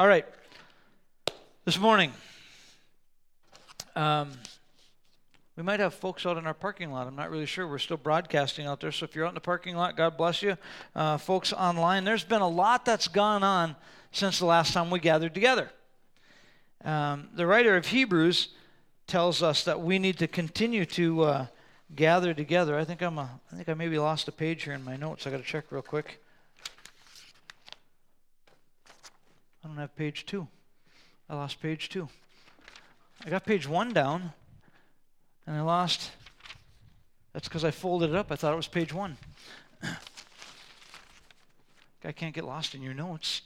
All right. This morning, um, we might have folks out in our parking lot. I'm not really sure. We're still broadcasting out there. So if you're out in the parking lot, God bless you. Uh, folks online, there's been a lot that's gone on since the last time we gathered together. Um, the writer of Hebrews tells us that we need to continue to uh, gather together. I think I'm a, I think I maybe lost a page here in my notes. I got to check real quick. I don't have page two. I lost page two. I got page one down, and I lost. That's because I folded it up. I thought it was page one. I can't get lost in your notes.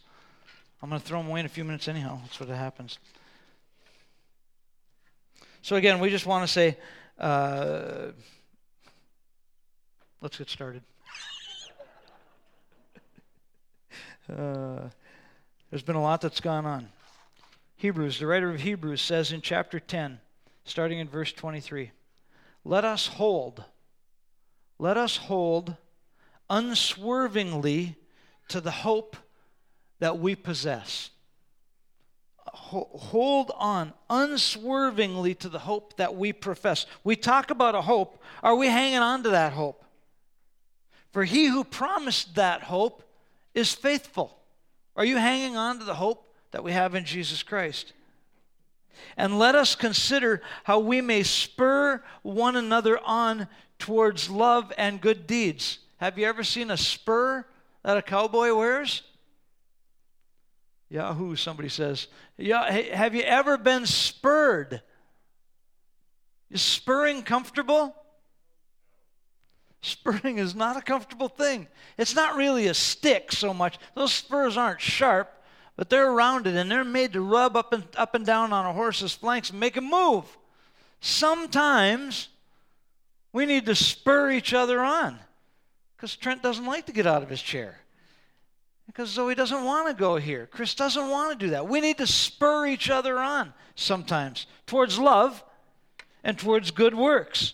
I'm going to throw them away in a few minutes, anyhow. That's what happens. So, again, we just want to say, uh, let's get started. uh, there's been a lot that's gone on. Hebrews, the writer of Hebrews says in chapter 10, starting in verse 23, let us hold, let us hold unswervingly to the hope that we possess. Hold on unswervingly to the hope that we profess. We talk about a hope. Are we hanging on to that hope? For he who promised that hope is faithful. Are you hanging on to the hope that we have in Jesus Christ? And let us consider how we may spur one another on towards love and good deeds. Have you ever seen a spur that a cowboy wears? Yahoo, somebody says. Yeah, have you ever been spurred? Is spurring comfortable? Spurring is not a comfortable thing. It's not really a stick so much. Those spurs aren't sharp, but they're rounded and they're made to rub up and up and down on a horse's flanks and make him move. Sometimes we need to spur each other on because Trent doesn't like to get out of his chair. Because Zoe doesn't want to go here. Chris doesn't want to do that. We need to spur each other on sometimes towards love and towards good works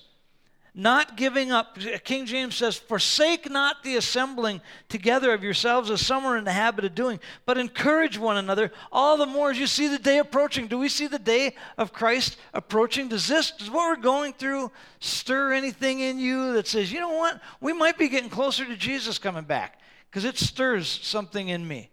not giving up. King James says, Forsake not the assembling together of yourselves as some are in the habit of doing, but encourage one another, all the more as you see the day approaching. Do we see the day of Christ approaching? Does this, does what we're going through stir anything in you that says, you know what, we might be getting closer to Jesus coming back? Because it stirs something in me.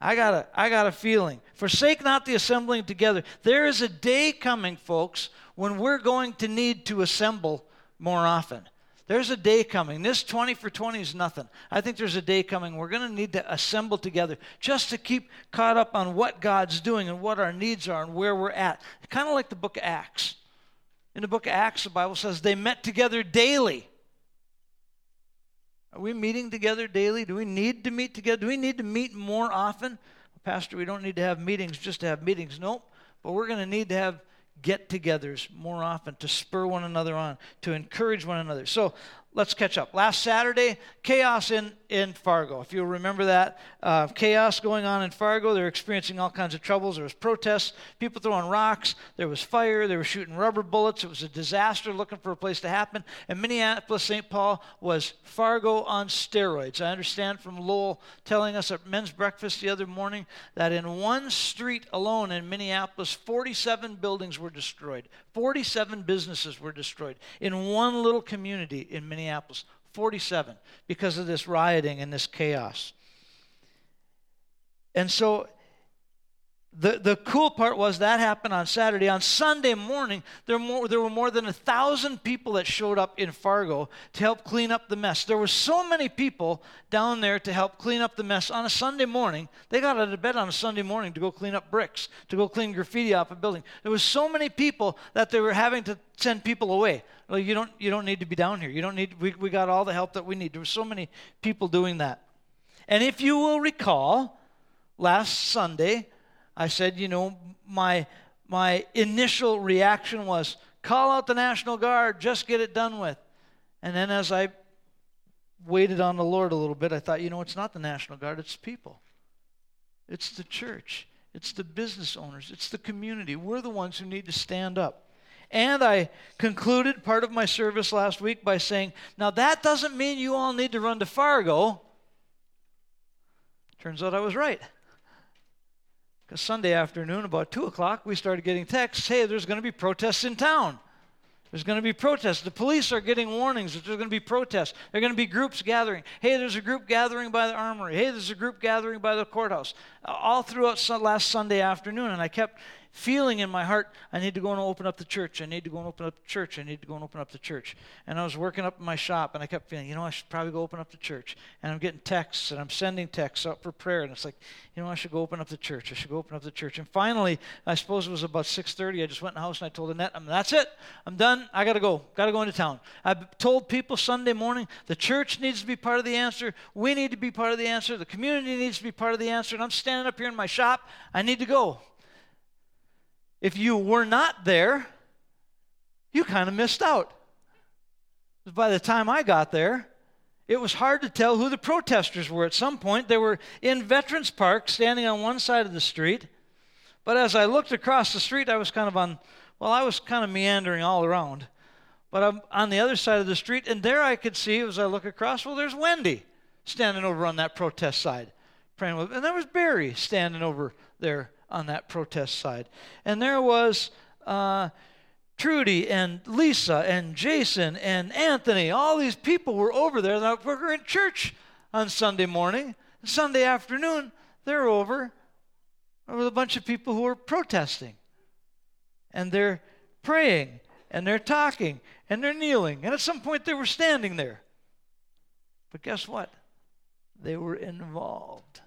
I got a, I got a feeling. Forsake not the assembling together. There is a day coming, folks, when we're going to need to assemble more often. There's a day coming. This 20 for 20 is nothing. I think there's a day coming. We're going to need to assemble together just to keep caught up on what God's doing and what our needs are and where we're at. Kind of like the book of Acts. In the book of Acts, the Bible says they met together daily. Are we meeting together daily? Do we need to meet together? Do we need to meet more often? Pastor, we don't need to have meetings just to have meetings. Nope. But we're going to need to have get togethers more often to spur one another on, to encourage one another. So let's catch up. Last Saturday, chaos in, in Fargo. If you'll remember that, uh, chaos going on in Fargo. They're experiencing all kinds of troubles. There was protests, people throwing rocks. There was fire. They were shooting rubber bullets. It was a disaster looking for a place to happen. And Minneapolis, St. Paul was Fargo on steroids. I understand from Lowell telling us at men's breakfast the other morning that in one street alone in Minneapolis, 47 buildings were destroyed. 47 businesses were destroyed in one little community in Minneapolis. 47 because of this rioting and this chaos. And so the, the cool part was that happened on Saturday. On Sunday morning, there, more, there were more than a thousand people that showed up in Fargo to help clean up the mess. There were so many people down there to help clean up the mess on a Sunday morning. They got out of bed on a Sunday morning to go clean up bricks, to go clean graffiti off a building. There was so many people that they were having to send people away. Well, you don't, you don't need to be down here. You don't need, we, we got all the help that we need. There were so many people doing that. And if you will recall, last Sunday, I said, you know, my, my initial reaction was call out the National Guard, just get it done with. And then as I waited on the Lord a little bit, I thought, you know, it's not the National Guard, it's people. It's the church, it's the business owners, it's the community. We're the ones who need to stand up. And I concluded part of my service last week by saying, now that doesn't mean you all need to run to Fargo. Turns out I was right. Because Sunday afternoon, about 2 o'clock, we started getting texts hey, there's going to be protests in town. There's going to be protests. The police are getting warnings that there's going to be protests. There are going to be groups gathering. Hey, there's a group gathering by the armory. Hey, there's a group gathering by the courthouse. All throughout last Sunday afternoon. And I kept feeling in my heart, I need to go and open up the church. I need to go and open up the church. I need to go and open up the church. And I was working up in my shop, and I kept feeling, you know, I should probably go open up the church. And I'm getting texts, and I'm sending texts out for prayer. And it's like, you know, I should go open up the church. I should go open up the church. And finally, I suppose it was about 6:30. I just went in the house and I told Annette, "That's it. I'm done. I got to go. Got to go into town." I told people Sunday morning, the church needs to be part of the answer. We need to be part of the answer. The community needs to be part of the answer. And I'm standing up here in my shop. I need to go. If you were not there, you kind of missed out. By the time I got there, it was hard to tell who the protesters were. At some point, they were in Veterans Park, standing on one side of the street. But as I looked across the street, I was kind of on, well, I was kind of meandering all around. But I'm on the other side of the street, and there I could see, as I look across, well, there's Wendy standing over on that protest side, praying with, and there was Barry standing over there on that protest side. And there was uh, Trudy and Lisa and Jason and Anthony. All these people were over there that were in church on Sunday morning. Sunday afternoon, they're over with a bunch of people who are protesting. And they're praying and they're talking and they're kneeling. And at some point, they were standing there. But guess what? They were involved,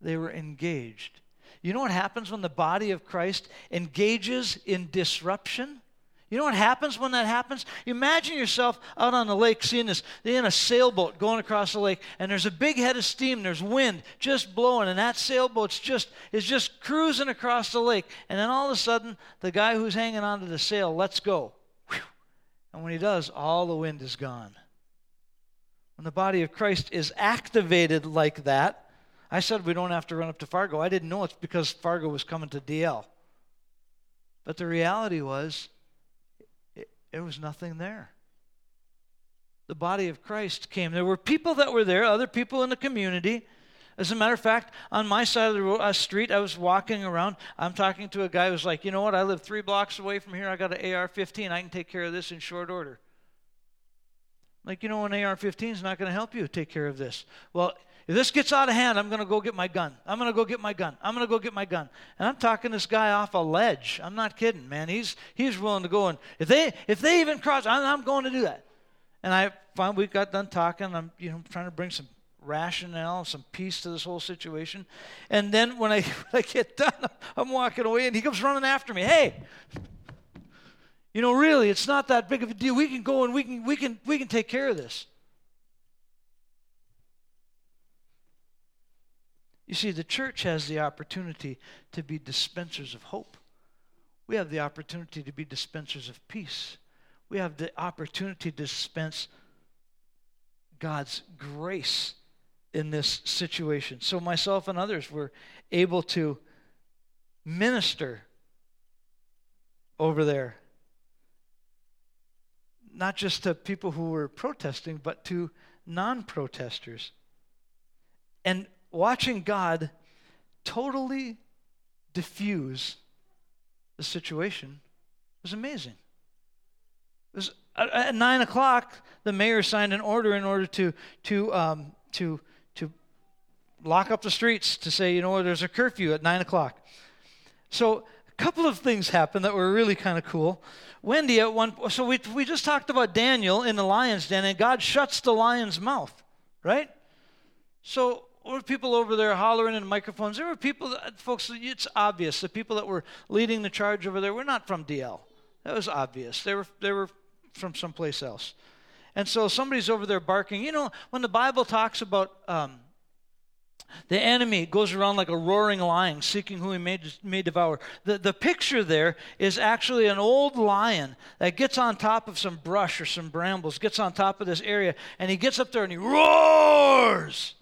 they were engaged. You know what happens when the body of Christ engages in disruption? You know what happens when that happens? Imagine yourself out on the lake seeing this, in a sailboat going across the lake, and there's a big head of steam, there's wind just blowing, and that sailboat's just is just cruising across the lake. And then all of a sudden, the guy who's hanging onto the sail lets go. And when he does, all the wind is gone. When the body of Christ is activated like that, I said we don't have to run up to Fargo. I didn't know it's because Fargo was coming to DL. But the reality was, it, there was nothing there. The body of Christ came. There were people that were there, other people in the community. As a matter of fact, on my side of the road, uh, street, I was walking around. I'm talking to a guy who's like, you know what? I live three blocks away from here. I got an AR 15. I can take care of this in short order. Like, you know, an AR 15 is not going to help you take care of this. Well, if this gets out of hand, I'm going to go get my gun. I'm going to go get my gun. I'm going to go get my gun. And I'm talking this guy off a ledge. I'm not kidding, man. He's he's willing to go and if they if they even cross, I'm, I'm going to do that. And I finally we got done talking. I'm you know trying to bring some rationale, some peace to this whole situation. And then when I, when I get done, I'm walking away, and he comes running after me. Hey, you know, really, it's not that big of a deal. We can go and we can we can we can take care of this. You see, the church has the opportunity to be dispensers of hope. We have the opportunity to be dispensers of peace. We have the opportunity to dispense God's grace in this situation. So, myself and others were able to minister over there, not just to people who were protesting, but to non protesters. And watching God totally diffuse the situation was amazing. It was at nine o'clock. The mayor signed an order in order to to um, to to lock up the streets to say, you know, there's a curfew at nine o'clock. So a couple of things happened that were really kind of cool. Wendy at one so we we just talked about Daniel in the lion's den, and God shuts the lion's mouth, right? So or people over there hollering in microphones. There were people, that, folks, it's obvious. The people that were leading the charge over there were not from DL. That was obvious. They were, they were from someplace else. And so somebody's over there barking. You know, when the Bible talks about um, the enemy goes around like a roaring lion, seeking who he may, may devour. The, the picture there is actually an old lion that gets on top of some brush or some brambles, gets on top of this area, and he gets up there and he roars.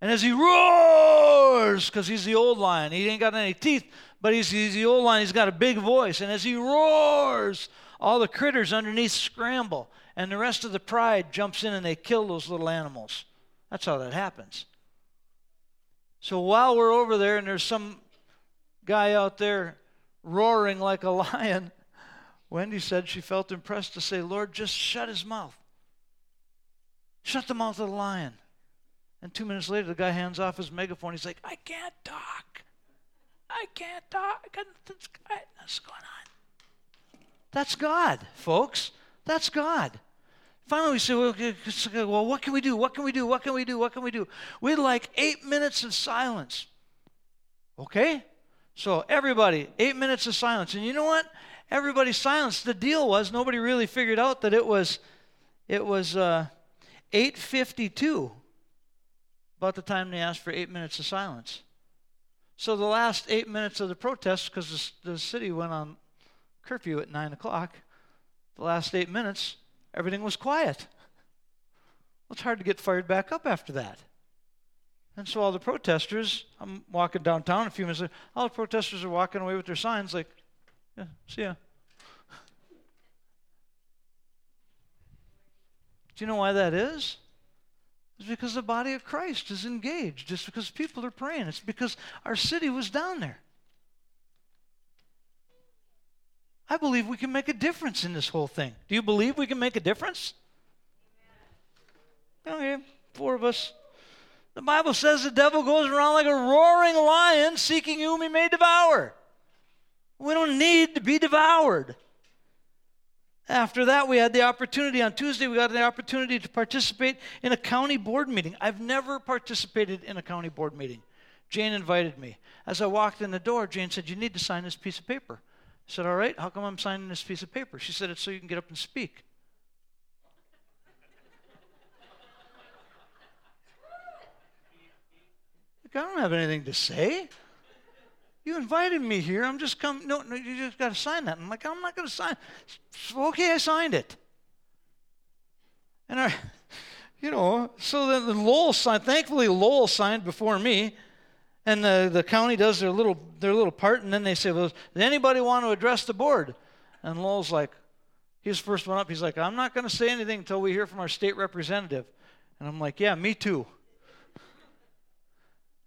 And as he roars, because he's the old lion, he ain't got any teeth, but he's, he's the old lion, he's got a big voice. And as he roars, all the critters underneath scramble, and the rest of the pride jumps in and they kill those little animals. That's how that happens. So while we're over there and there's some guy out there roaring like a lion, Wendy said she felt impressed to say, Lord, just shut his mouth. Shut the mouth of the lion. And two minutes later, the guy hands off his megaphone. He's like, I can't talk. I can't talk. I got What's going on? That's God, folks. That's God. Finally, we say, well, what can we do? What can we do? What can we do? What can we do? We'd like eight minutes of silence. Okay? So, everybody, eight minutes of silence. And you know what? Everybody silenced. The deal was nobody really figured out that it was, it was uh, 852 about the time they asked for eight minutes of silence. So the last eight minutes of the protest, because the, the city went on curfew at 9 o'clock, the last eight minutes, everything was quiet. Well, it's hard to get fired back up after that. And so all the protesters, I'm walking downtown a few minutes later, all the protesters are walking away with their signs like, yeah, see ya. Do you know why that is? It's because the body of Christ is engaged. It's because people are praying. It's because our city was down there. I believe we can make a difference in this whole thing. Do you believe we can make a difference? Okay, four of us. The Bible says the devil goes around like a roaring lion seeking whom he may devour. We don't need to be devoured. After that, we had the opportunity on Tuesday, we got the opportunity to participate in a county board meeting. I've never participated in a county board meeting. Jane invited me. As I walked in the door, Jane said, You need to sign this piece of paper. I said, All right, how come I'm signing this piece of paper? She said, It's so you can get up and speak. I don't have anything to say. You invited me here. I'm just coming. No, no, you just got to sign that. I'm like, I'm not going to sign. Okay, I signed it. And I, you know, so then the Lowell signed. Thankfully, Lowell signed before me, and the, the county does their little their little part, and then they say, well, does anybody want to address the board? And Lowell's like, he's the first one up. He's like, I'm not going to say anything until we hear from our state representative. And I'm like, yeah, me too.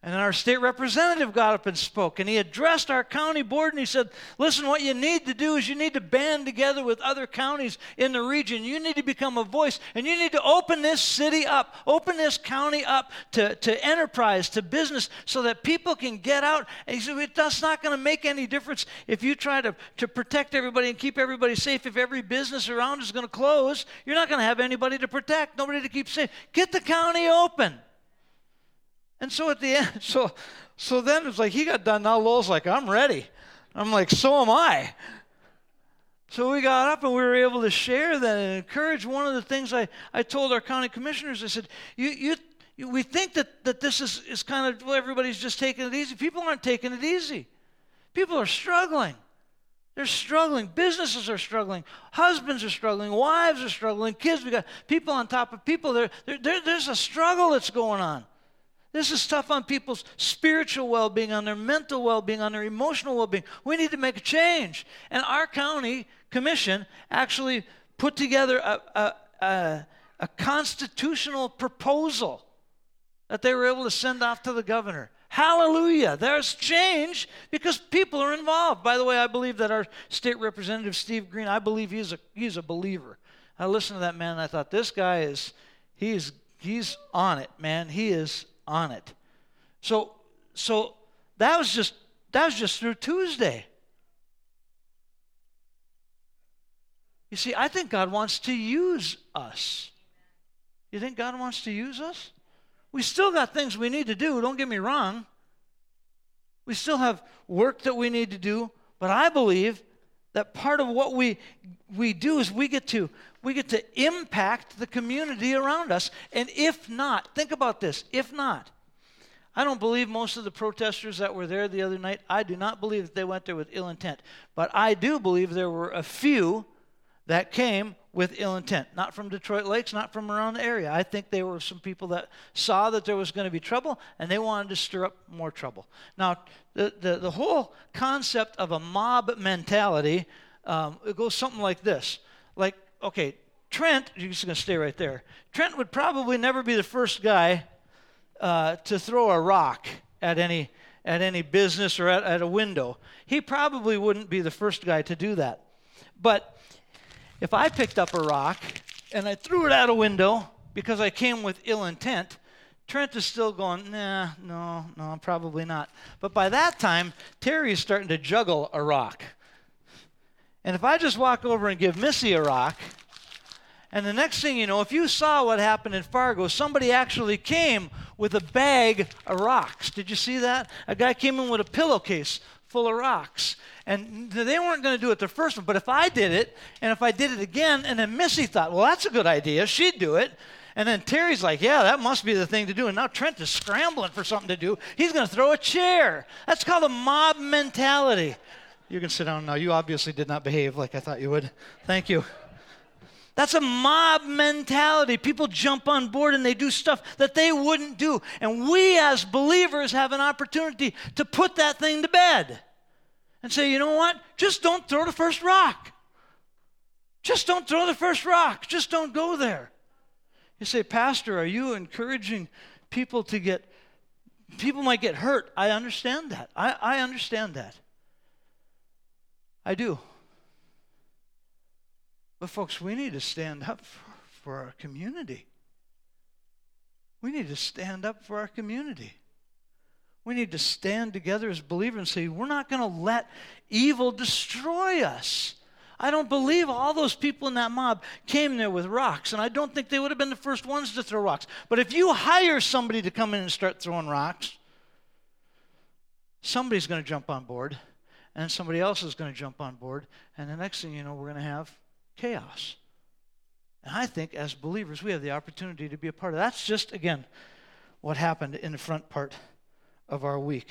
And then our state representative got up and spoke, and he addressed our county board and he said, Listen, what you need to do is you need to band together with other counties in the region. You need to become a voice, and you need to open this city up, open this county up to, to enterprise, to business, so that people can get out. And he said, That's not going to make any difference if you try to, to protect everybody and keep everybody safe. If every business around is going to close, you're not going to have anybody to protect, nobody to keep safe. Get the county open. And so at the end, so so then it's like he got done. Now Lowell's like, I'm ready. I'm like, so am I. So we got up and we were able to share that and encourage. One of the things I, I told our county commissioners, I said, you, you, we think that, that this is, is kind of, well, everybody's just taking it easy. People aren't taking it easy. People are struggling. They're struggling. Businesses are struggling. Husbands are struggling. Wives are struggling. Kids, we got people on top of people. There, there, there's a struggle that's going on. This is tough on people's spiritual well being, on their mental well being, on their emotional well being. We need to make a change. And our county commission actually put together a, a, a, a constitutional proposal that they were able to send off to the governor. Hallelujah. There's change because people are involved. By the way, I believe that our state representative, Steve Green, I believe he's a, he's a believer. I listened to that man and I thought, this guy is, he's, he's on it, man. He is on it. So, so that was just that was just through Tuesday. You see, I think God wants to use us. You think God wants to use us? We still got things we need to do, don't get me wrong. We still have work that we need to do, but I believe that part of what we we do is we get to we get to impact the community around us and if not think about this if not i don't believe most of the protesters that were there the other night i do not believe that they went there with ill intent but i do believe there were a few that came with ill intent. Not from Detroit Lakes, not from around the area. I think there were some people that saw that there was going to be trouble and they wanted to stir up more trouble. Now, the, the, the whole concept of a mob mentality, um, it goes something like this. Like, okay, Trent, you're just going to stay right there. Trent would probably never be the first guy uh, to throw a rock at any at any business or at, at a window, he probably wouldn't be the first guy to do that. But if I picked up a rock and I threw it out a window because I came with ill intent, Trent is still going, nah, no, no, probably not. But by that time, Terry is starting to juggle a rock. And if I just walk over and give Missy a rock, and the next thing you know, if you saw what happened in Fargo, somebody actually came with a bag of rocks. Did you see that? A guy came in with a pillowcase full of rocks. And they weren't going to do it the first one, but if I did it, and if I did it again, and then Missy thought, well, that's a good idea, she'd do it. And then Terry's like, yeah, that must be the thing to do. And now Trent is scrambling for something to do. He's going to throw a chair. That's called a mob mentality. You can sit down now. You obviously did not behave like I thought you would. Thank you. That's a mob mentality. People jump on board and they do stuff that they wouldn't do. And we as believers have an opportunity to put that thing to bed and say, you know what? Just don't throw the first rock. Just don't throw the first rock. Just don't go there. You say, Pastor, are you encouraging people to get, people might get hurt. I understand that. I, I understand that. I do. But, folks, we need to stand up for, our community. We need to stand up for our community. We need to stand together as believers and say, we're not going to let evil destroy us. I don't believe all those people in that mob came there with rocks, and I don't think they would have been the first ones to throw rocks. But if you hire somebody to come in and start throwing rocks, somebody's going to jump on board, and somebody else is going to jump on board, and the next thing you know, we're going to have chaos. And I think as believers, we have the opportunity to be a part of that. That's just, again, what happened in the front part of our week.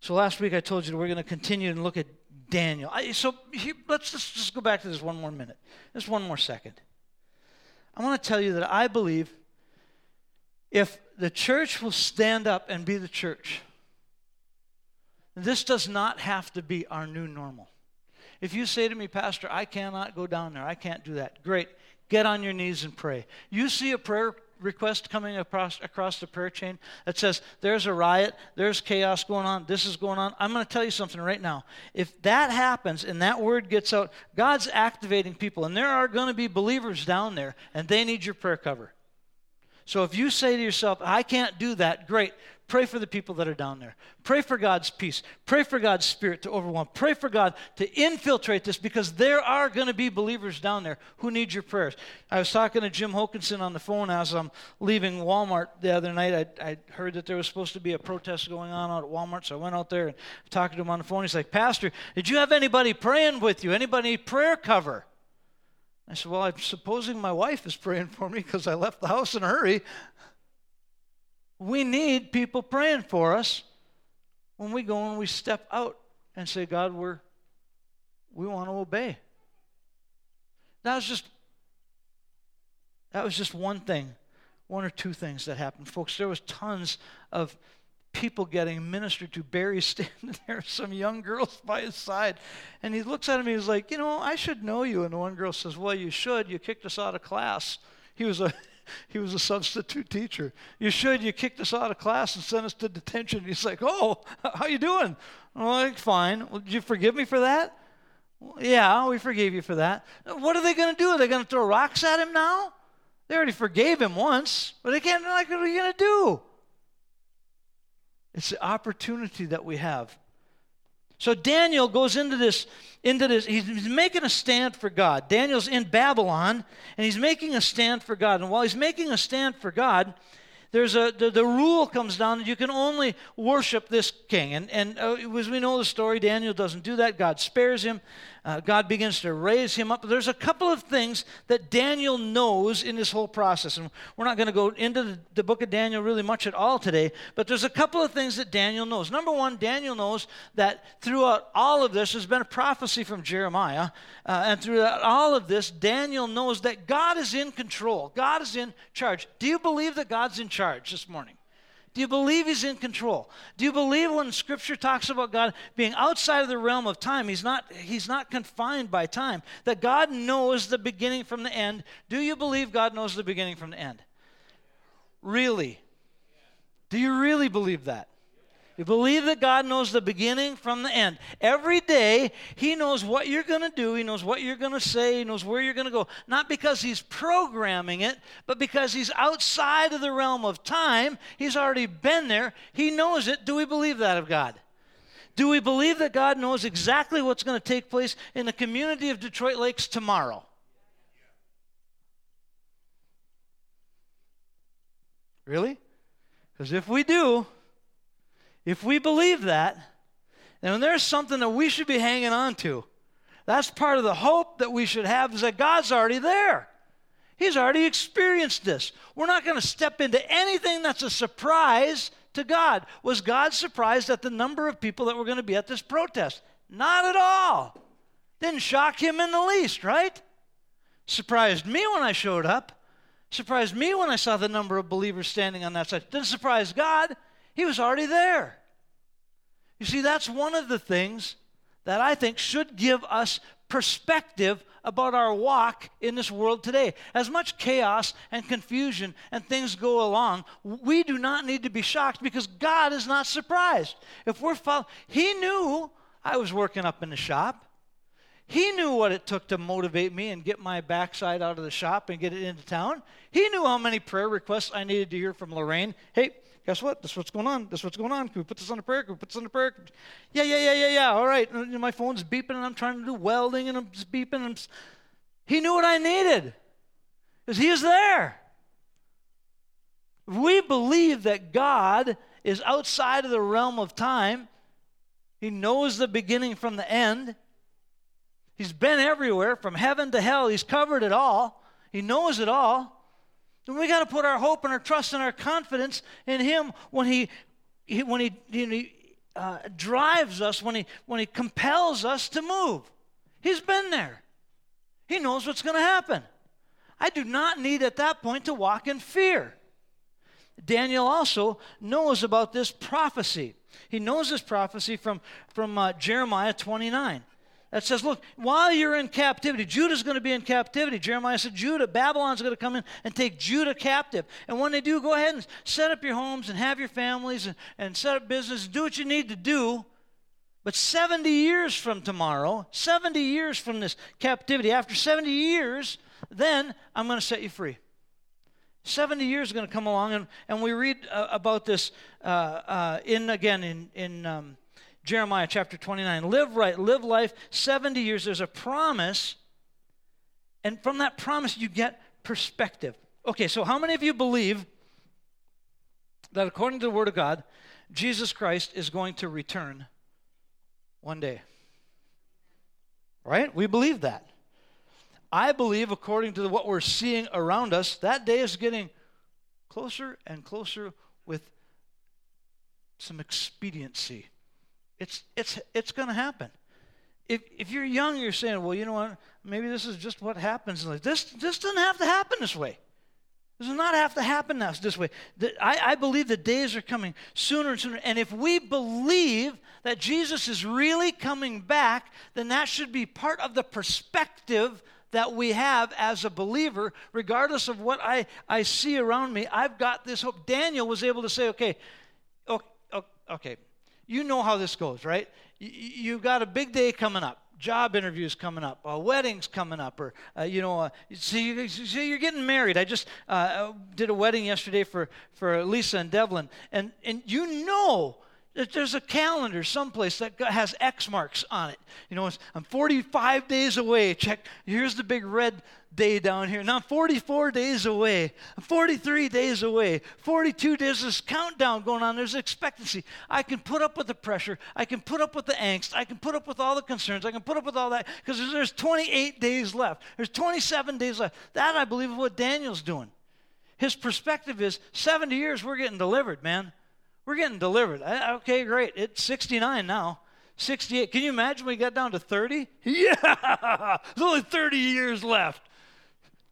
So last week I told you we're going to continue and look at Daniel. I, so let's just, just go back to this one more minute, just one more second. I want to tell you that I believe if the church will stand up and be the church, this does not have to be our new normal. If you say to me, Pastor, I cannot go down there, I can't do that, great. Get on your knees and pray. You see a prayer request coming across, across the prayer chain that says, There's a riot, there's chaos going on, this is going on. I'm going to tell you something right now. If that happens and that word gets out, God's activating people, and there are going to be believers down there, and they need your prayer cover. So if you say to yourself, I can't do that, great. Pray for the people that are down there. Pray for God's peace. Pray for God's spirit to overwhelm. Pray for God to infiltrate this because there are going to be believers down there who need your prayers. I was talking to Jim Hokinson on the phone as I'm leaving Walmart the other night. I, I heard that there was supposed to be a protest going on out at Walmart, so I went out there and talked to him on the phone. He's like, Pastor, did you have anybody praying with you? Anybody prayer cover? I said, Well, I'm supposing my wife is praying for me because I left the house in a hurry. We need people praying for us when we go and we step out and say, God, we're, we want to obey. That was just that was just one thing, one or two things that happened. Folks, there was tons of people getting ministered to. Barry standing there, some young girls by his side. And he looks at him, he's like, You know, I should know you. And one girl says, Well, you should. You kicked us out of class. He was a he was a substitute teacher. You should. You kicked us out of class and sent us to detention. He's like, oh, how you doing? I'm like, fine. Well, did you forgive me for that? Well, yeah, we forgave you for that. What are they going to do? Are they going to throw rocks at him now? They already forgave him once, but they can't. Like, what are you going to do? It's the opportunity that we have so Daniel goes into this, into this, he's making a stand for God. Daniel's in Babylon, and he's making a stand for God. And while he's making a stand for God, there's a the, the rule comes down that you can only worship this king. And, and uh, as we know the story, Daniel doesn't do that. God spares him. Uh, God begins to raise him up. There's a couple of things that Daniel knows in this whole process. And we're not going to go into the, the, book of Daniel really much at all today, but there's a couple of things that Daniel knows. Number one, Daniel knows that throughout all of this, there's been a prophecy from Jeremiah. Uh, and throughout all of this, Daniel knows that God is in control, God is in charge. Do you believe that God's in charge this morning? Do you believe He's in control? Do you believe when Scripture talks about God being outside of the realm of time, He's not, he's not confined by time, that God knows the beginning from the end? Do you believe God knows the beginning from the end? Really? Do you really believe that? We believe that God knows the beginning from the end. Every day, He knows what you're going to do, He knows what you're going to say, He knows where you're going to go. Not because He's programming it, but because He's outside of the realm of time. He's already been there, He knows it. Do we believe that of God? Do we believe that God knows exactly what's going to take place in the community of Detroit Lakes tomorrow? Really? Because if we do, if we believe that, then there's something that we should be hanging on to. That's part of the hope that we should have is that God's already there. He's already experienced this. We're not going to step into anything that's a surprise to God. Was God surprised at the number of people that were going to be at this protest? Not at all. Didn't shock him in the least, right? Surprised me when I showed up. Surprised me when I saw the number of believers standing on that side. Didn't surprise God. He was already there. You see, that's one of the things that I think should give us perspective about our walk in this world today. As much chaos and confusion and things go along, we do not need to be shocked because God is not surprised. If we're following, He knew I was working up in the shop. He knew what it took to motivate me and get my backside out of the shop and get it into town. He knew how many prayer requests I needed to hear from Lorraine. Hey, guess what? This is what's going on. This is what's going on. Can we put this on a prayer? Can we put this on a prayer? Yeah, yeah, yeah, yeah, yeah. All right. And my phone's beeping and I'm trying to do welding and I'm just beeping. And just... He knew what I needed because he is there. we believe that God is outside of the realm of time, he knows the beginning from the end. He's been everywhere from heaven to hell. He's covered it all. He knows it all. And we got to put our hope and our trust and our confidence in Him when He, he when He, he uh, drives us, when he, when he compels us to move. He's been there. He knows what's going to happen. I do not need at that point to walk in fear. Daniel also knows about this prophecy. He knows this prophecy from, from uh, Jeremiah 29 that says, look, while you're in captivity, Judah's going to be in captivity. Jeremiah said, Judah, Babylon's going to come in and take Judah captive. And when they do, go ahead and set up your homes and have your families and, and set up business, do what you need to do. But 70 years from tomorrow, 70 years from this captivity, after 70 years, then I'm going to set you free. 70 years is going to come along, and, and we read uh, about this uh, uh, in, again, in, in um, Jeremiah chapter 29. Live right, live life 70 years. There's a promise, and from that promise, you get perspective. Okay, so how many of you believe that according to the Word of God, Jesus Christ is going to return one day? Right? We believe that. I believe, according to what we're seeing around us, that day is getting closer and closer with some expediency. It's, it's, it's going to happen. If, if you're young, you're saying, well, you know what? Maybe this is just what happens. This, this doesn't have to happen this way. This does not have to happen this way. I, I believe the days are coming sooner and sooner. And if we believe that Jesus is really coming back, then that should be part of the perspective that we have as a believer, regardless of what I, I see around me. I've got this hope. Daniel was able to say, okay, okay, okay you know how this goes, right? You've got a big day coming up, job interviews coming up, uh, weddings coming up, or uh, you know, uh, so, you, so you're getting married. I just uh, did a wedding yesterday for for Lisa and Devlin, and and you know there's a calendar someplace that has X marks on it. You know, I'm 45 days away. Check. Here's the big red day down here. Now I'm 44 days away. I'm 43 days away. 42 days. This countdown going on. There's expectancy. I can put up with the pressure. I can put up with the angst. I can put up with all the concerns. I can put up with all that because there's 28 days left. There's 27 days left. That I believe is what Daniel's doing. His perspective is 70 years. We're getting delivered, man. We're getting delivered. Uh, okay, great. It's 69 now. 68. Can you imagine we got down to 30? Yeah! There's only 30 years left.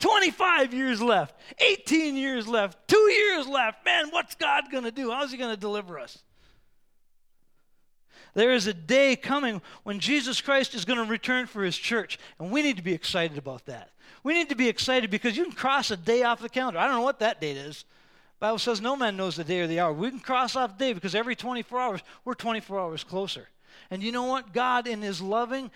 25 years left, 18 years left, two years left. Man, what's God going to do? How's He going to deliver us? There is a day coming when Jesus Christ is going to return for His church, and we need to be excited about that. We need to be excited because you can cross a day off the calendar. I don't know what that date is, Bible says no man knows the day or the hour. We can cross off the day because every 24 hours, we're 24 hours closer. And you know what? God, in His loving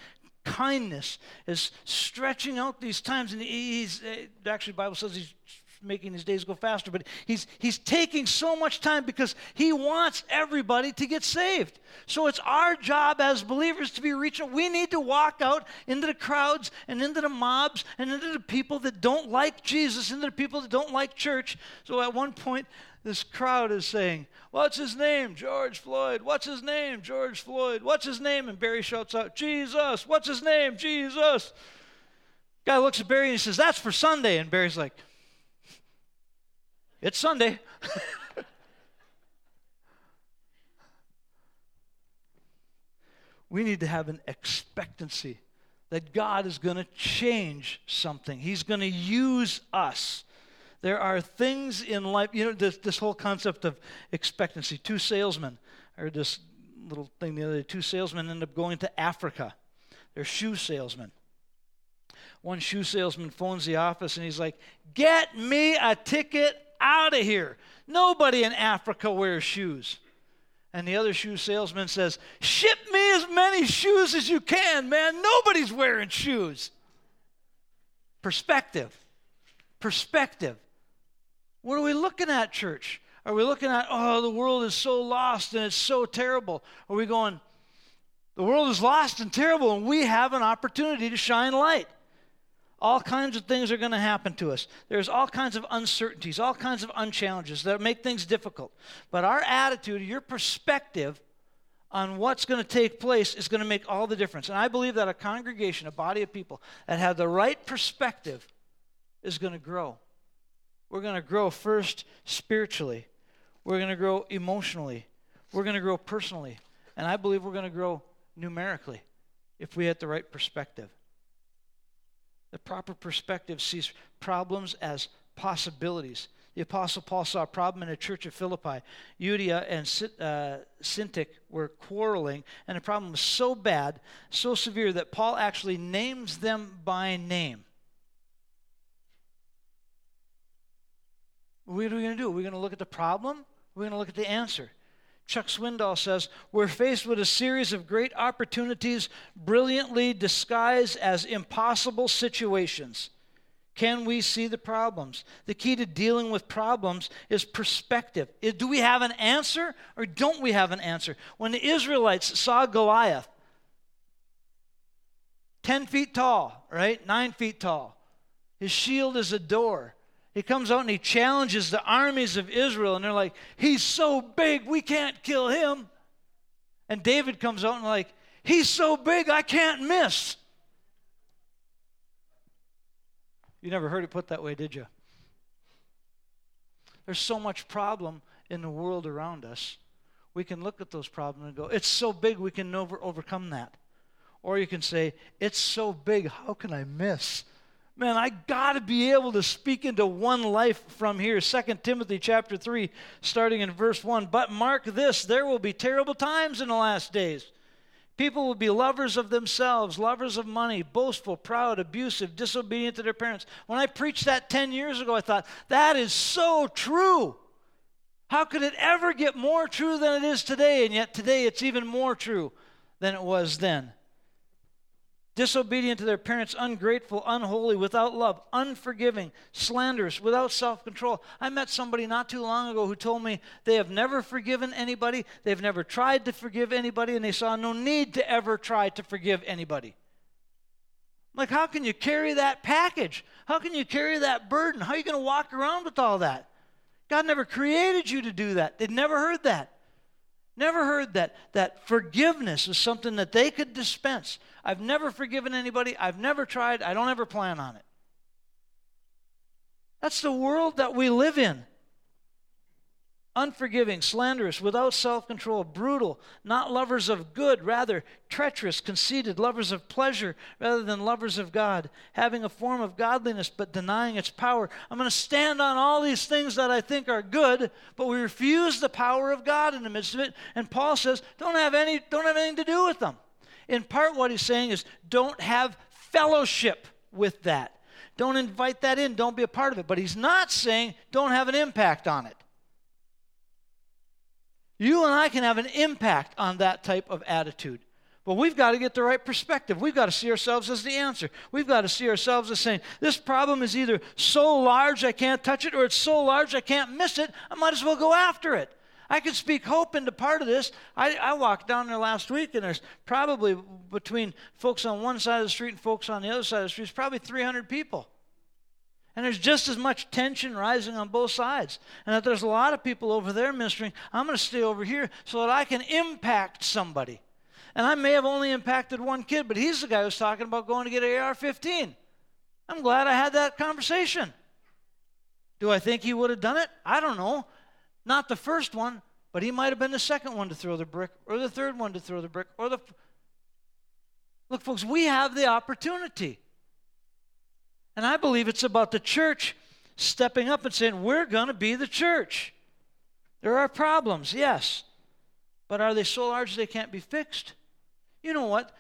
kindness, is stretching out these times. And He's eh, actually, Bible says He's making his days go faster, but he's, he's taking so much time because he wants everybody to get saved. So it's our job as believers to be reaching. We need to walk out into the crowds and into the mobs and into the people that don't like Jesus, into the people that don't like church. So at one point, this crowd is saying, What's his name? George Floyd. What's his name? George Floyd. What's his name? And Barry shouts out, Jesus. What's his name? Jesus. Guy looks at Barry and he says, That's for Sunday. And Barry's like, it's Sunday. we need to have an expectancy that God is going to change something. He's going to use us. There are things in life, you know, this, this whole concept of expectancy. Two salesmen, I heard this little thing the other day. Two salesmen end up going to Africa. They're shoe salesmen. One shoe salesman phones the office and he's like, Get me a ticket out of here. Nobody in Africa wears shoes. And the other shoe salesman says, Ship me as many shoes as you can, man. Nobody's wearing shoes. Perspective. Perspective. What are we looking at, church? Are we looking at, oh, the world is so lost and it's so terrible? Are we going, the world is lost and terrible and we have an opportunity to shine light? All kinds of things are going to happen to us. There's all kinds of uncertainties, all kinds of unchallenges that make things difficult. But our attitude, your perspective on what's going to take place is going to make all the difference. And I believe that a congregation, a body of people that have the right perspective is going to grow. We're going to grow first spiritually. We're going to grow emotionally. We're going to grow personally. And I believe we're going to grow numerically if we have the right perspective. The proper perspective sees problems as possibilities. The Apostle Paul saw a problem in the church of Philippi. Euodia and uh, Syntyche were quarreling, and the problem was so bad, so severe, that Paul actually names them by name. What are we going to do? Are we going to look at the problem? We're going to look at the answer. Chuck Swindoll says, We're faced with a series of great opportunities brilliantly disguised as impossible situations. Can we see the problems? The key to dealing with problems is perspective. Do we have an answer or don't we have an answer? When the Israelites saw Goliath, 10 feet tall, right? 9 feet tall. His shield is a door. He comes out and he challenges the armies of Israel, and they're like, He's so big, we can't kill him. And David comes out and, like, He's so big, I can't miss. You never heard it put that way, did you? There's so much problem in the world around us. We can look at those problems and go, It's so big, we can never overcome that. Or you can say, It's so big, how can I miss? Man, I got to be able to speak into one life from here. 2 Timothy chapter 3, starting in verse 1. But mark this there will be terrible times in the last days. People will be lovers of themselves, lovers of money, boastful, proud, abusive, disobedient to their parents. When I preached that 10 years ago, I thought, that is so true. How could it ever get more true than it is today? And yet today it's even more true than it was then disobedient to their parents, ungrateful, unholy, without love, unforgiving, slanderous, without self control. I met somebody not too long ago who told me they have never forgiven anybody, they've never tried to forgive anybody, and they saw no need to ever try to forgive anybody. Like, how can you carry that package? How can you carry that burden? How are you going to walk around with all that? God never created you to do that. They'd never heard that. Never heard that that forgiveness is something that they could dispense. I've never forgiven anybody. I've never tried. I don't ever plan on it. That's the world that we live in unforgiving, slanderous, without self control, brutal, not lovers of good, rather treacherous, conceited, lovers of pleasure rather than lovers of God, having a form of godliness but denying its power. I'm going to stand on all these things that I think are good, but we refuse the power of God in the midst of it. And Paul says, don't have any, don't have anything to do with them. In part, what he's saying is, don't have fellowship with that. Don't invite that in. Don't be a part of it. But he's not saying don't have an impact on it. You and I can have an impact on that type of attitude. But we've got to get the right perspective. We've got to see ourselves as the answer. We've got to see ourselves as saying, this problem is either so large I can't touch it, or it's so large I can't miss it. I might as well go after it. I can speak hope into part of this. I, I walked down there last week, and there's probably between folks on one side of the street and folks on the other side of the street, probably 300 people. And there's just as much tension rising on both sides. And that there's a lot of people over there ministering. I'm going to stay over here so that I can impact somebody. And I may have only impacted one kid, but he's the guy who's talking about going to get an AR 15. I'm glad I had that conversation. Do I think he would have done it? I don't know. Not the first one, but he might have been the second one to throw the brick, or the third one to throw the brick, or the. Look, folks, we have the opportunity. And I believe it's about the church stepping up and saying, We're going to be the church. There are problems, yes, but are they so large they can't be fixed? You know what?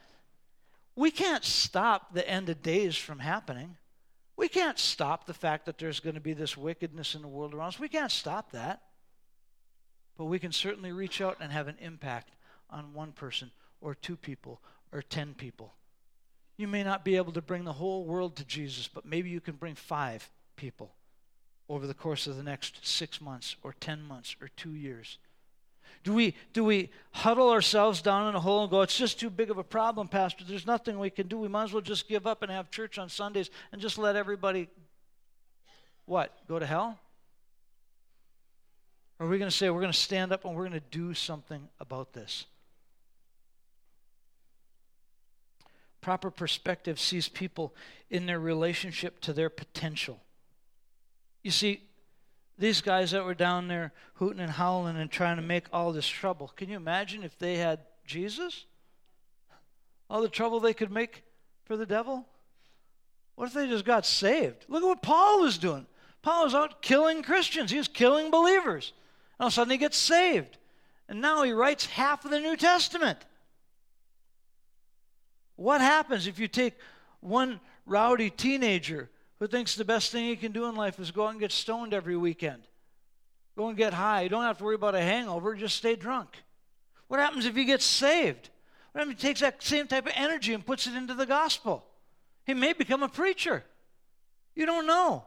We can't stop the end of days from happening. We can't stop the fact that there's going to be this wickedness in the world around us. We can't stop that. But we can certainly reach out and have an impact on one person or two people or ten people. You may not be able to bring the whole world to Jesus, but maybe you can bring five people over the course of the next six months or ten months or two years. Do we, do we huddle ourselves down in a hole and go, it's just too big of a problem, Pastor? There's nothing we can do. We might as well just give up and have church on Sundays and just let everybody, what, go to hell? Or are we going to say we're going to stand up and we're going to do something about this? Proper perspective sees people in their relationship to their potential. You see, these guys that were down there hooting and howling and trying to make all this trouble, can you imagine if they had Jesus? All the trouble they could make for the devil? What if they just got saved? Look at what Paul was doing. Paul was out killing Christians, he was killing believers And all of a sudden he gets saved. And now he writes half of the New Testament. What happens if you take one rowdy teenager who thinks the best thing he can do in life is go out and get stoned every weekend? Go and get high. You don't have to worry about a hangover, just stay drunk. What happens if he gets saved? What happens if he takes that same type of energy and puts it into the gospel? He may become a preacher. You don't know.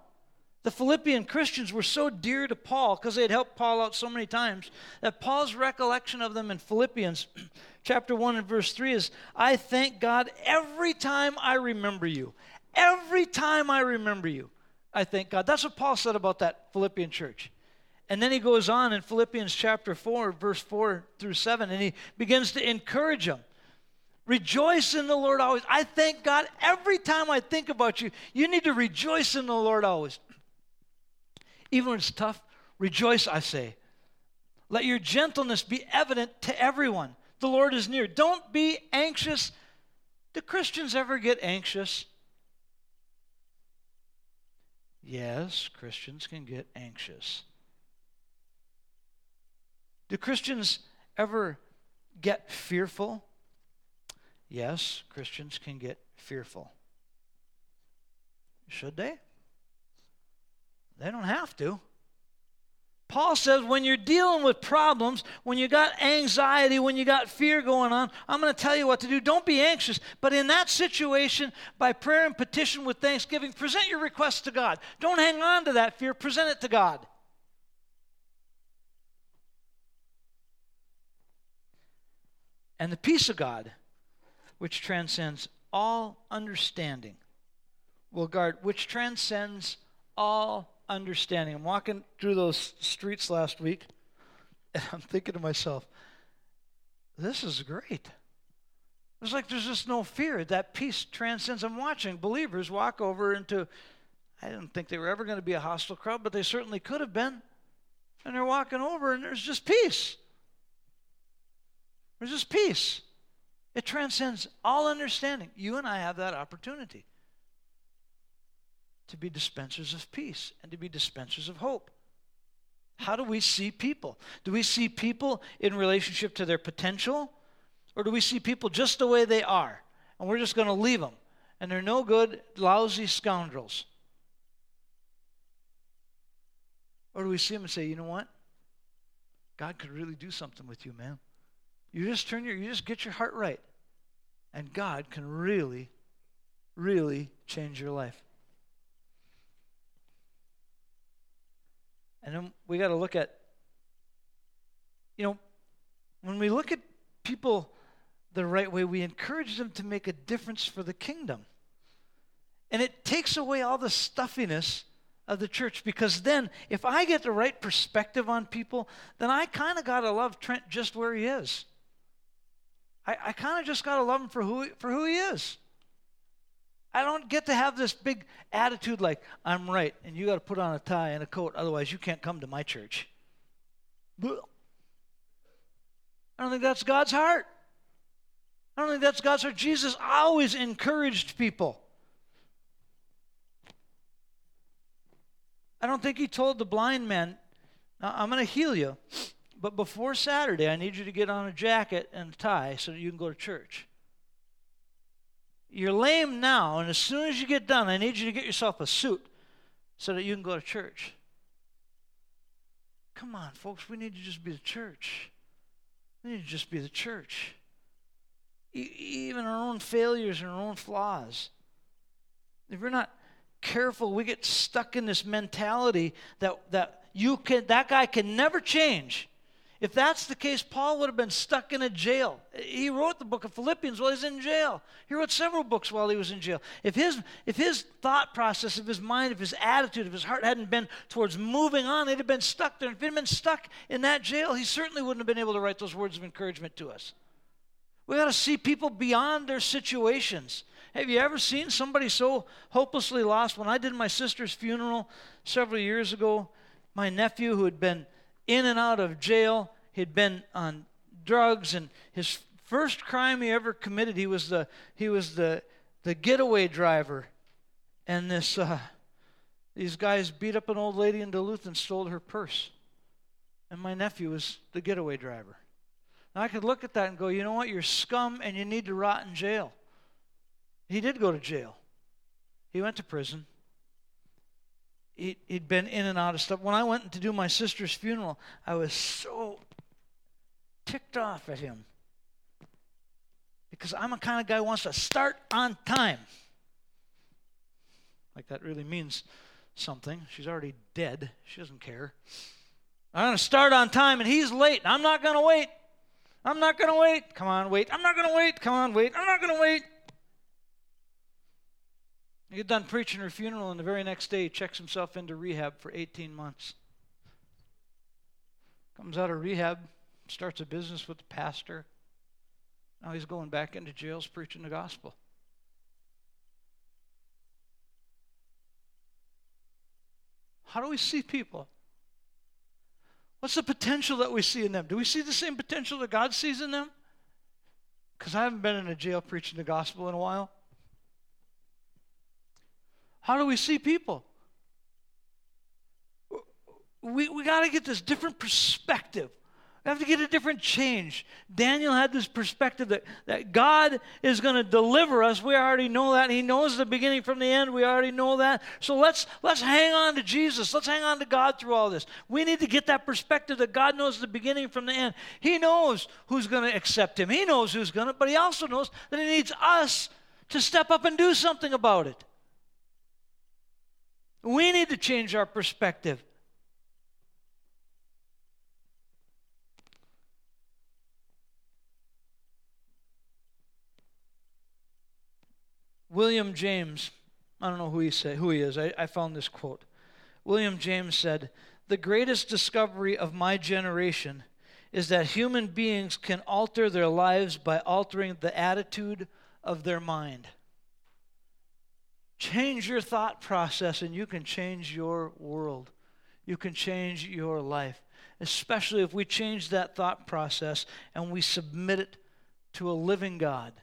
The Philippian Christians were so dear to Paul because they had helped Paul out so many times that Paul's recollection of them in Philippians chapter 1 and verse 3 is I thank God every time I remember you. Every time I remember you, I thank God. That's what Paul said about that Philippian church. And then he goes on in Philippians chapter 4, verse 4 through 7, and he begins to encourage them. Rejoice in the Lord always. I thank God every time I think about you. You need to rejoice in the Lord always. Even when it's tough, rejoice, I say. Let your gentleness be evident to everyone. The Lord is near. Don't be anxious. Do Christians ever get anxious? Yes, Christians can get anxious. Do Christians ever get fearful? Yes, Christians can get fearful. Should they? They don't have to. Paul says when you're dealing with problems, when you got anxiety, when you got fear going on, I'm going to tell you what to do. Don't be anxious. But in that situation, by prayer and petition with thanksgiving, present your request to God. Don't hang on to that fear, present it to God. And the peace of God, which transcends all understanding, will guard, which transcends all understanding. I'm walking through those streets last week, and I'm thinking to myself, this is great. It's like there's just no fear. That peace transcends. I'm watching believers walk over into, I didn't think they were ever going to be a hostile crowd, but they certainly could have been. And they're walking over, and there's just peace. There's just peace. It transcends all understanding. You and I have that opportunity to be dispensers of peace and to be dispensers of hope. How do we see people? Do we see people in relationship to their potential? Or do we see people just the way they are? And we're just going to leave them. And they're no good, lousy scoundrels. Or do we see them and say, you know what? God could really do something with you, man. You just turn your, you just get your heart right, and God can really, really change your life. And then we got to look at, you know, when we look at people the right way, we encourage them to make a difference for the kingdom. And it takes away all the stuffiness of the church because then if I get the right perspective on people, then I kind of got to love Trent just where he is. I, I kind of just got to love him for who, for who he is. I don't get to have this big attitude like, I'm right, and you got to put on a tie and a coat, otherwise, you can't come to my church. I don't think that's God's heart. I don't think that's God's heart. Jesus always encouraged people. I don't think he told the blind man, I'm going to heal you, but before Saturday, I need you to get on a jacket and a tie so that you can go to church. You're lame now, and as soon as you get done, I need you to get yourself a suit so that you can go to church. Come on, folks, we need to just be the church. We need to just be the church. Even our own failures and our own flaws. If we're not careful, we get stuck in this mentality that, that you can that guy can never change. If that's the case, Paul would have been stuck in a jail. He wrote the book of Philippians while he's in jail. He wrote several books while he was in jail. If his, if his thought process, if his mind, if his attitude, if his heart hadn't been towards moving on, he'd have been stuck there. If he'd been stuck in that jail, he certainly wouldn't have been able to write those words of encouragement to us. We got to see people beyond their situations. Have you ever seen somebody so hopelessly lost? When I did my sister's funeral several years ago, my nephew, who had been in and out of jail, he'd been on drugs, and his first crime he ever committed, he was the he was the the getaway driver, and this uh, these guys beat up an old lady in Duluth and stole her purse, and my nephew was the getaway driver. I could look at that and go, you know what? You're scum and you need to rot in jail. He did go to jail. He went to prison. He, he'd been in and out of stuff. When I went to do my sister's funeral, I was so ticked off at him because I'm a kind of guy who wants to start on time. Like that really means something. She's already dead. She doesn't care. I'm going to start on time, and he's late. I'm not going to wait. I'm not going to wait. Come on, wait. I'm not going to wait. Come on, wait. I'm not going to wait. He get done preaching her funeral, and the very next day he checks himself into rehab for 18 months. Comes out of rehab, starts a business with the pastor. Now he's going back into jails preaching the gospel. How do we see people? What's the potential that we see in them? Do we see the same potential that God sees in them? Because I haven't been in a jail preaching the gospel in a while. How do we see people? We, we got to get this different perspective we have to get a different change. Daniel had this perspective that, that God is going to deliver us. We already know that. He knows the beginning from the end. We already know that. So let's let's hang on to Jesus. Let's hang on to God through all this. We need to get that perspective that God knows the beginning from the end. He knows who's going to accept him. He knows who's going to, but he also knows that he needs us to step up and do something about it. We need to change our perspective. William James, I don't know who he said, who he is. I, I found this quote. William James said, "The greatest discovery of my generation is that human beings can alter their lives by altering the attitude of their mind." Change your thought process and you can change your world. You can change your life, especially if we change that thought process and we submit it to a living God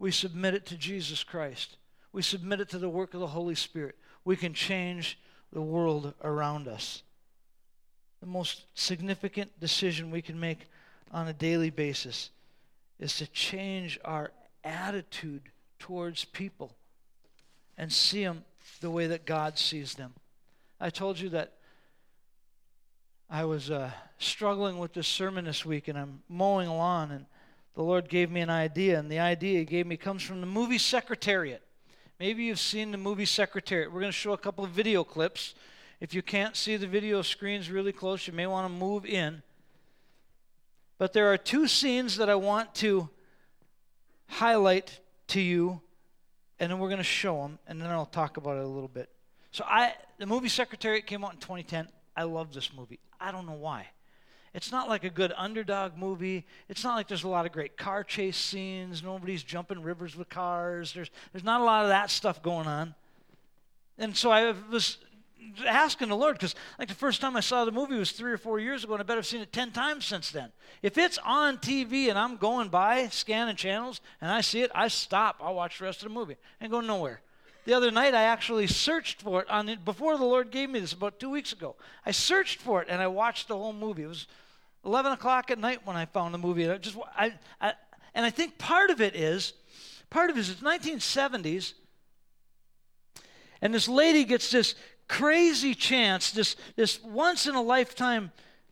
we submit it to Jesus Christ. We submit it to the work of the Holy Spirit. We can change the world around us. The most significant decision we can make on a daily basis is to change our attitude towards people and see them the way that God sees them. I told you that I was uh, struggling with this sermon this week, and I'm mowing a lawn, and the Lord gave me an idea, and the idea He gave me comes from the movie Secretariat. Maybe you've seen the movie Secretariat. We're going to show a couple of video clips. If you can't see the video screens really close, you may want to move in. But there are two scenes that I want to highlight to you, and then we're going to show them, and then I'll talk about it a little bit. So, I the movie Secretariat came out in 2010. I love this movie. I don't know why. It's not like a good underdog movie. It's not like there's a lot of great car chase scenes. Nobody's jumping rivers with cars. There's, there's not a lot of that stuff going on. And so I was asking the Lord because, like, the first time I saw the movie was three or four years ago, and I bet I've seen it 10 times since then. If it's on TV and I'm going by scanning channels and I see it, I stop. I'll watch the rest of the movie and go nowhere. The other night, I actually searched for it on it before the Lord gave me this about two weeks ago. I searched for it and I watched the whole movie. It was 11 o'clock at night when I found the movie. And I just, I, I, and I think part of it is, part of it is it's 1970s, and this lady gets this crazy chance, this, this once in a lifetime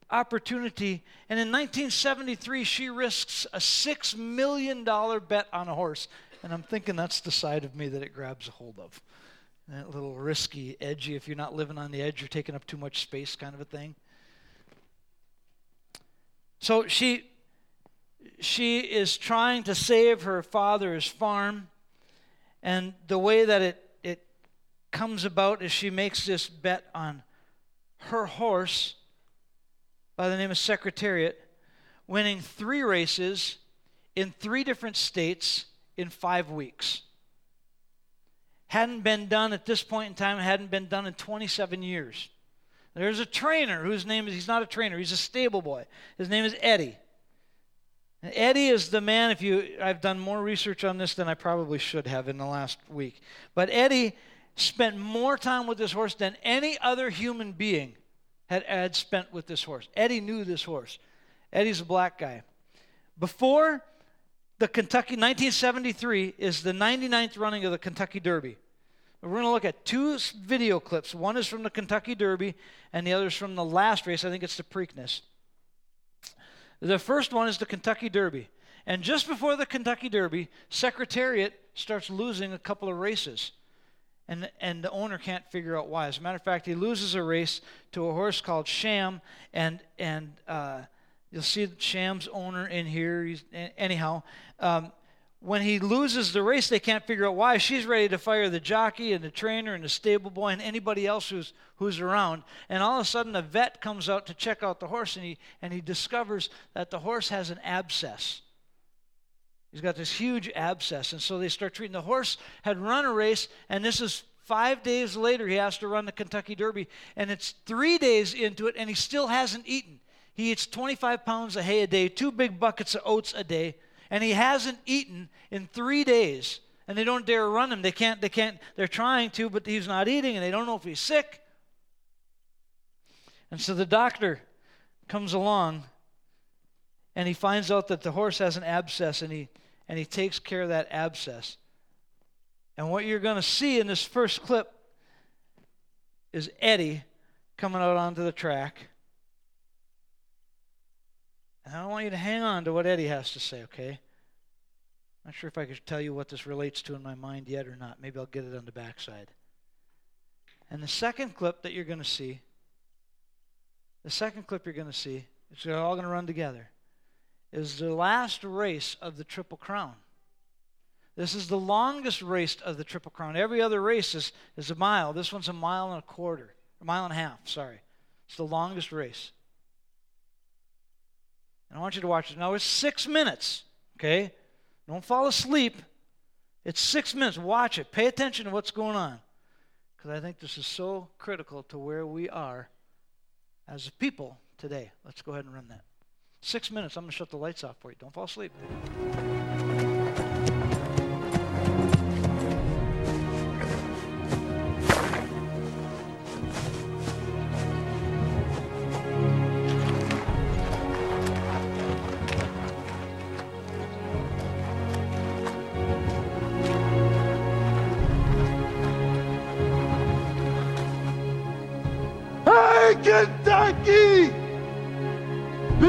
opportunity. And in 1973, she risks a $6 million bet on a horse. And I'm thinking that's the side of me that it grabs a hold of. That little risky, edgy, if you're not living on the edge, you're taking up too much space kind of a thing. So she she is trying to save her father's farm, and the way that it it comes about is she makes this bet on her horse by the name of Secretariat, winning three races in three different states in five weeks. Hadn't been done at this point in time, hadn't been done in 27 years. There's a trainer whose name is, he's not a trainer, he's a stable boy. His name is Eddie. And Eddie is the man, if you, I've done more research on this than I probably should have in the last week. But Eddie spent more time with this horse than any other human being had, had spent with this horse. Eddie knew this horse. Eddie's a black guy. Before the Kentucky, 1973 is the 99th running of the Kentucky Derby. We're going to look at two video clips. One is from the Kentucky Derby, and the other is from the last race. I think it's the Preakness. The first one is the Kentucky Derby. And just before the Kentucky Derby, Secretariat starts losing a couple of races. And, and the owner can't figure out why. As a matter of fact, he loses a race to a horse called Sham, and, and uh, you'll see Sham's owner in here. He's, anyhow, um, when he loses the race, they can't figure out why. She's ready to fire the jockey and the trainer and the stable boy and anybody else who's, who's around. And all of a sudden, a vet comes out to check out the horse, and he, and he discovers that the horse has an abscess. He's got this huge abscess. And so they start treating the horse, had run a race, and this is five days later, he has to run the Kentucky Derby. And it's three days into it, and he still hasn't eaten. He eats 25 pounds of hay a day, two big buckets of oats a day and he hasn't eaten in three days and they don't dare run him they can't they can't they're trying to but he's not eating and they don't know if he's sick and so the doctor comes along and he finds out that the horse has an abscess and he and he takes care of that abscess and what you're going to see in this first clip is eddie coming out onto the track and I want you to hang on to what Eddie has to say, okay? Not sure if I could tell you what this relates to in my mind yet or not. Maybe I'll get it on the backside. And the second clip that you're going to see, the second clip you're going to see, it's all going to run together, is the last race of the Triple Crown. This is the longest race of the Triple Crown. Every other race is, is a mile. This one's a mile and a quarter, a mile and a half, sorry. It's the longest race. And I want you to watch it. Now, it's six minutes, okay? Don't fall asleep. It's six minutes. Watch it. Pay attention to what's going on. Because I think this is so critical to where we are as a people today. Let's go ahead and run that. Six minutes. I'm going to shut the lights off for you. Don't fall asleep.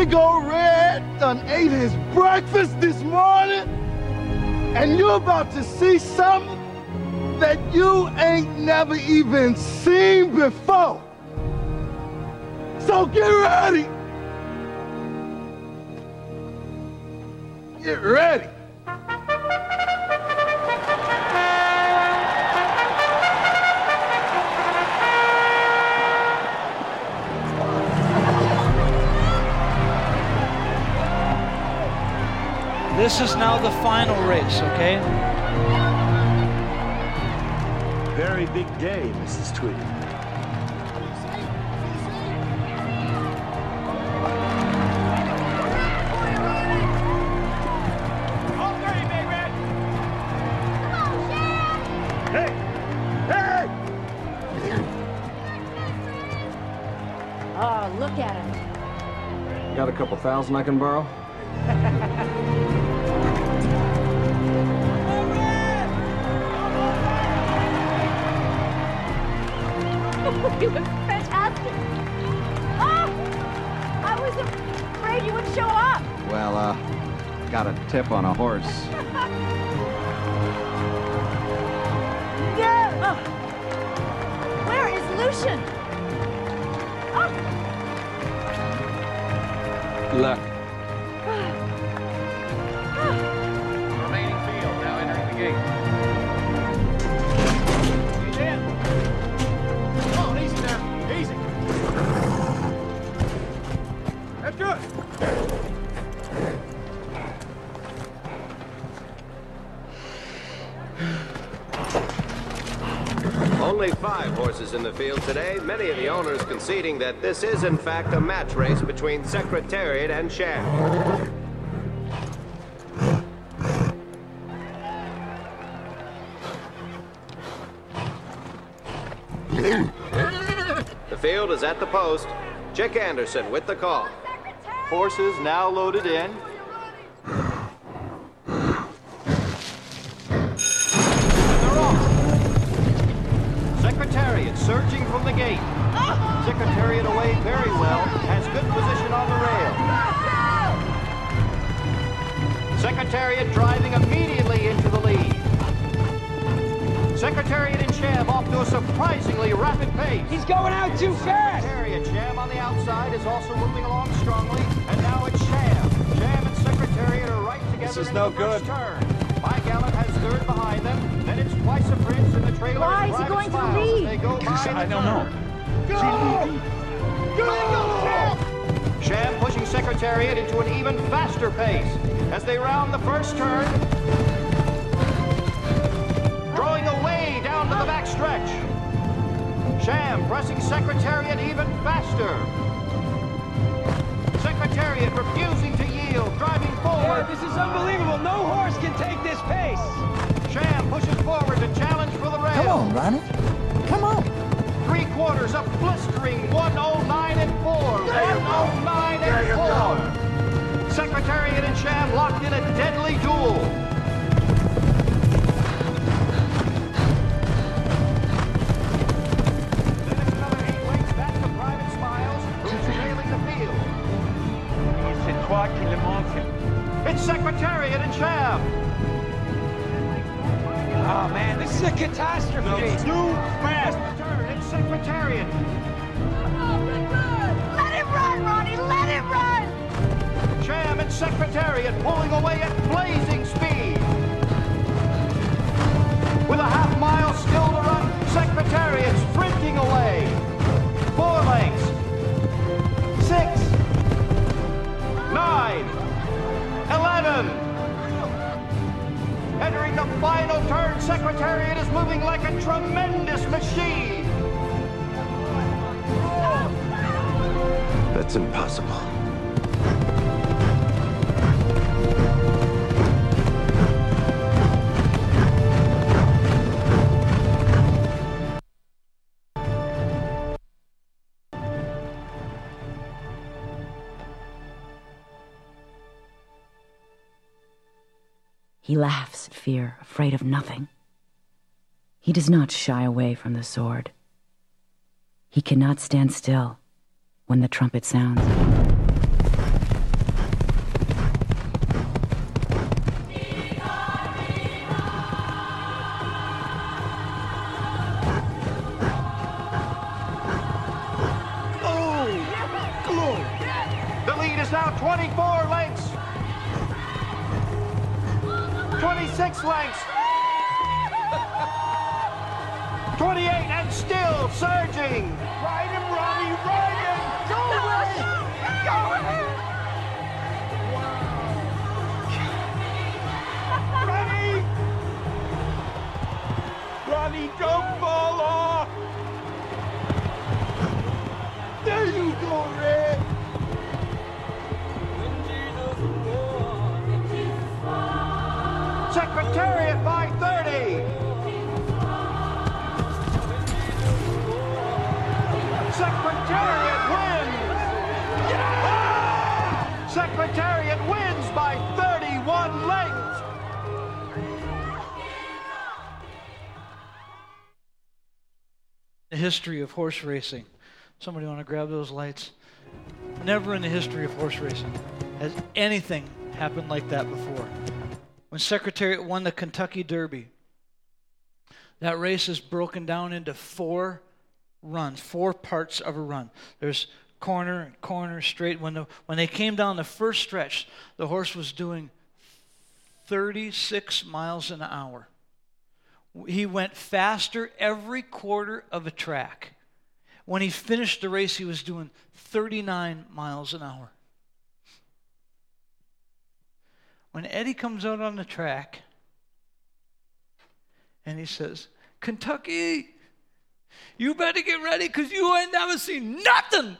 Big red done ate his breakfast this morning, and you're about to see something that you ain't never even seen before. So get ready. Get ready. This is now the final race, okay? Very big day, Mrs. Tweedy. Hey! Hey! Oh, look at him. Got a couple thousand I can borrow? Got a tip on a horse. Only five horses in the field today, many of the owners conceding that this is in fact a match race between Secretariat and Sham. The field is at the post. Chick Anderson with the call. Horses now loaded in. Secretariat into an even faster pace as they round the first turn. Drawing away down to the back stretch. Sham pressing Secretariat even faster. Secretariat refusing to yield, driving forward. This is unbelievable. No horse can take this pace. Sham pushes forward to challenge for the rail. Come on, Ronnie. Come on. Three quarters of blistering 109 and 4. 109 and 4. Secretariat and Sham locked in a deadly duel. He laughs at fear, afraid of nothing. He does not shy away from the sword. He cannot stand still when the trumpet sounds. Surging. Ride him, Ronnie, ride him! Go away! Go away! Ronnie! Ronnie, don't fall history of horse racing. Somebody want to grab those lights? Never in the history of horse racing has anything happened like that before. When Secretariat won the Kentucky Derby, that race is broken down into four runs, four parts of a run. There's corner, corner, straight. When, the, when they came down the first stretch, the horse was doing 36 miles an hour. He went faster every quarter of a track. When he finished the race, he was doing 39 miles an hour. When Eddie comes out on the track and he says, Kentucky, you better get ready because you ain't never seen nothing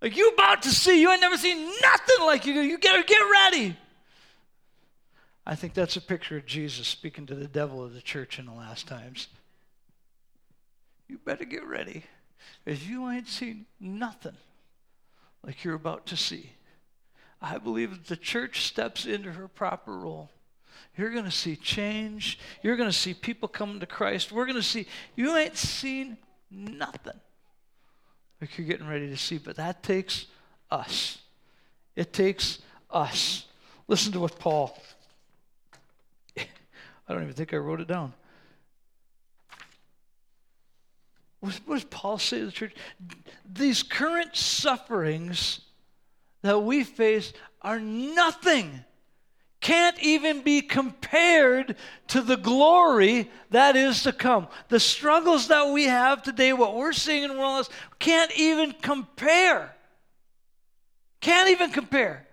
like you about to see. You ain't never seen nothing like you. You gotta get ready. I think that's a picture of Jesus speaking to the devil of the church in the last times. You better get ready because you ain't seen nothing like you're about to see. I believe that the church steps into her proper role. You're going to see change. You're going to see people coming to Christ. We're going to see, you ain't seen nothing like you're getting ready to see, but that takes us. It takes us. Listen to what Paul, don't even think I wrote it down. What does Paul say to the church? These current sufferings that we face are nothing, can't even be compared to the glory that is to come. The struggles that we have today, what we're seeing in the world, can't even compare. Can't even compare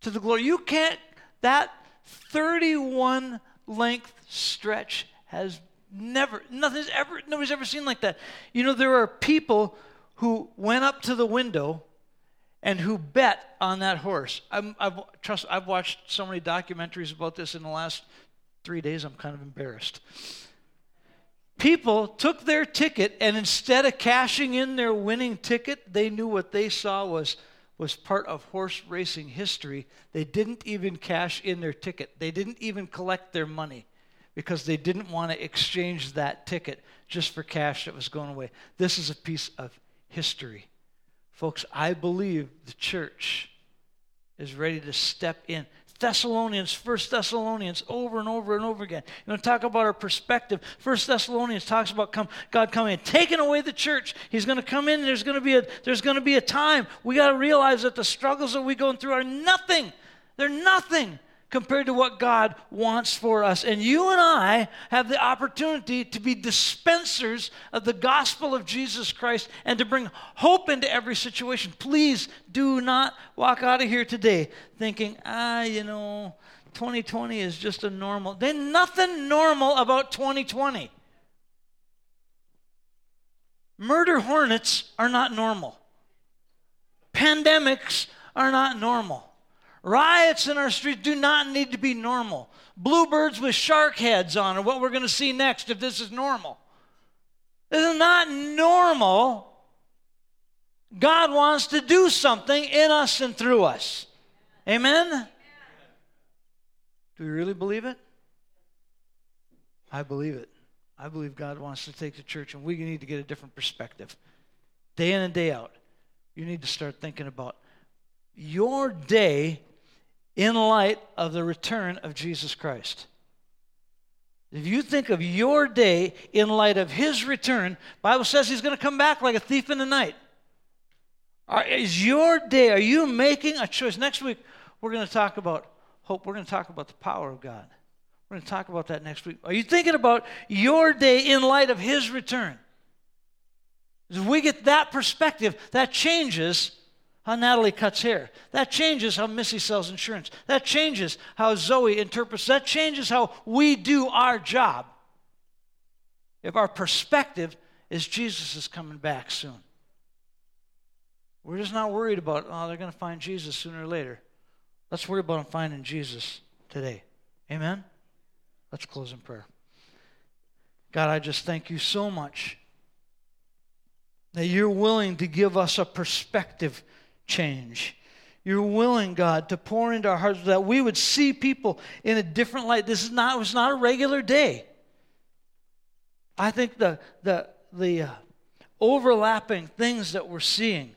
to the glory. You can't, that 31 length stretch has never, nothing's ever, nobody's ever seen like that. You know, there are people who went up to the window and who bet on that horse. I'm, I've, trust, I've watched so many documentaries about this in the last three days, I'm kind of embarrassed. People took their ticket, and instead of cashing in their winning ticket, they knew what they saw was, was part of horse racing history. They didn't even cash in their ticket, they didn't even collect their money because they didn't want to exchange that ticket just for cash that was going away. This is a piece of history. Folks, I believe the church is ready to step in. Thessalonians, First Thessalonians, over and over and over again. You know, talk about our perspective. First Thessalonians talks about come, God coming and taking away the church. He's going to come in. There's going to be a there's going to be a time. We got to realize that the struggles that we're going through are nothing. They're nothing compared to what God wants for us. And you and I have the opportunity to be dispensers of the gospel of Jesus Christ and to bring hope into every situation. Please do not walk out of here today thinking, ah, you know, 2020 is just a normal. There's nothing normal about 2020. Murder hornets are not normal. Pandemics are not normal. Riots in our streets do not need to be normal. Bluebirds with shark heads on are what we're going to see next if this is normal. This is not normal. God wants to do something in us and through us. Amen? Do we really believe it? I believe it. I believe God wants to take the church, and we need to get a different perspective. Day in and day out, you need to start thinking about your day in light of the return of Jesus Christ. If you think of your day in light of his return, Bible says he's going to come back like a thief in the night. Is your day, are you making a choice? Next week, we're going to talk about hope. We're going to talk about the power of God. We're going to talk about that next week. Are you thinking about your day in light of His return? If we get that perspective, that changes how Natalie cuts hair. That changes how Missy sells insurance. That changes how Zoe interprets. That changes how we do our job. If our perspective is Jesus is coming back soon. We're just not worried about, oh, they're going to find Jesus sooner or later. Let's worry about finding Jesus today. Amen? Let's close in prayer. God, I just thank you so much that you're willing to give us a perspective change. You're willing, God, to pour into our hearts that we would see people in a different light. This is not, was not a regular day. I think the, the, the uh, overlapping things that we're seeing,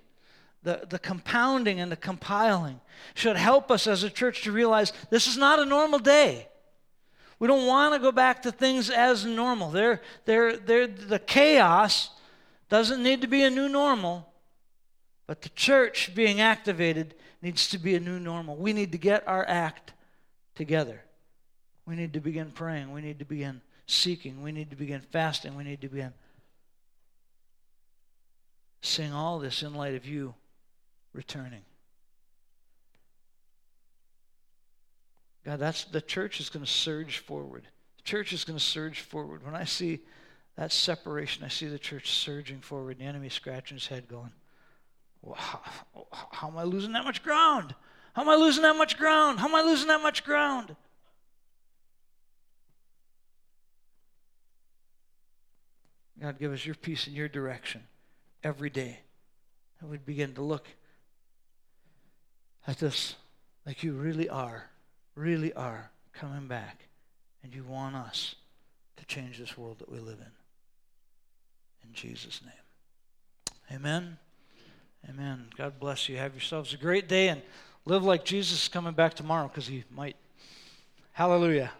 the, the compounding and the compiling, should help us as a church to realize this is not a normal day. We don't want to go back to things as normal. They're, they're, they're, the chaos doesn't need to be a new normal, but the church being activated needs to be a new normal. We need to get our act together. We need to begin praying. We need to begin seeking. We need to begin fasting. We need to begin seeing all this in light of you returning. God, that's the church is going to surge forward. The church is going to surge forward. When I see that separation, I see the church surging forward, the enemy scratching his head, going, how, how am I losing that much ground? How am I losing that much ground? How am I losing that much ground? God, give us your peace and your direction every day. And we'd begin to look at this like you really are, really are coming back. And you want us to change this world that we live in. In Jesus' name. Amen. Amen. God bless you. Have yourselves a great day and live like Jesus is coming back tomorrow because he might. Hallelujah.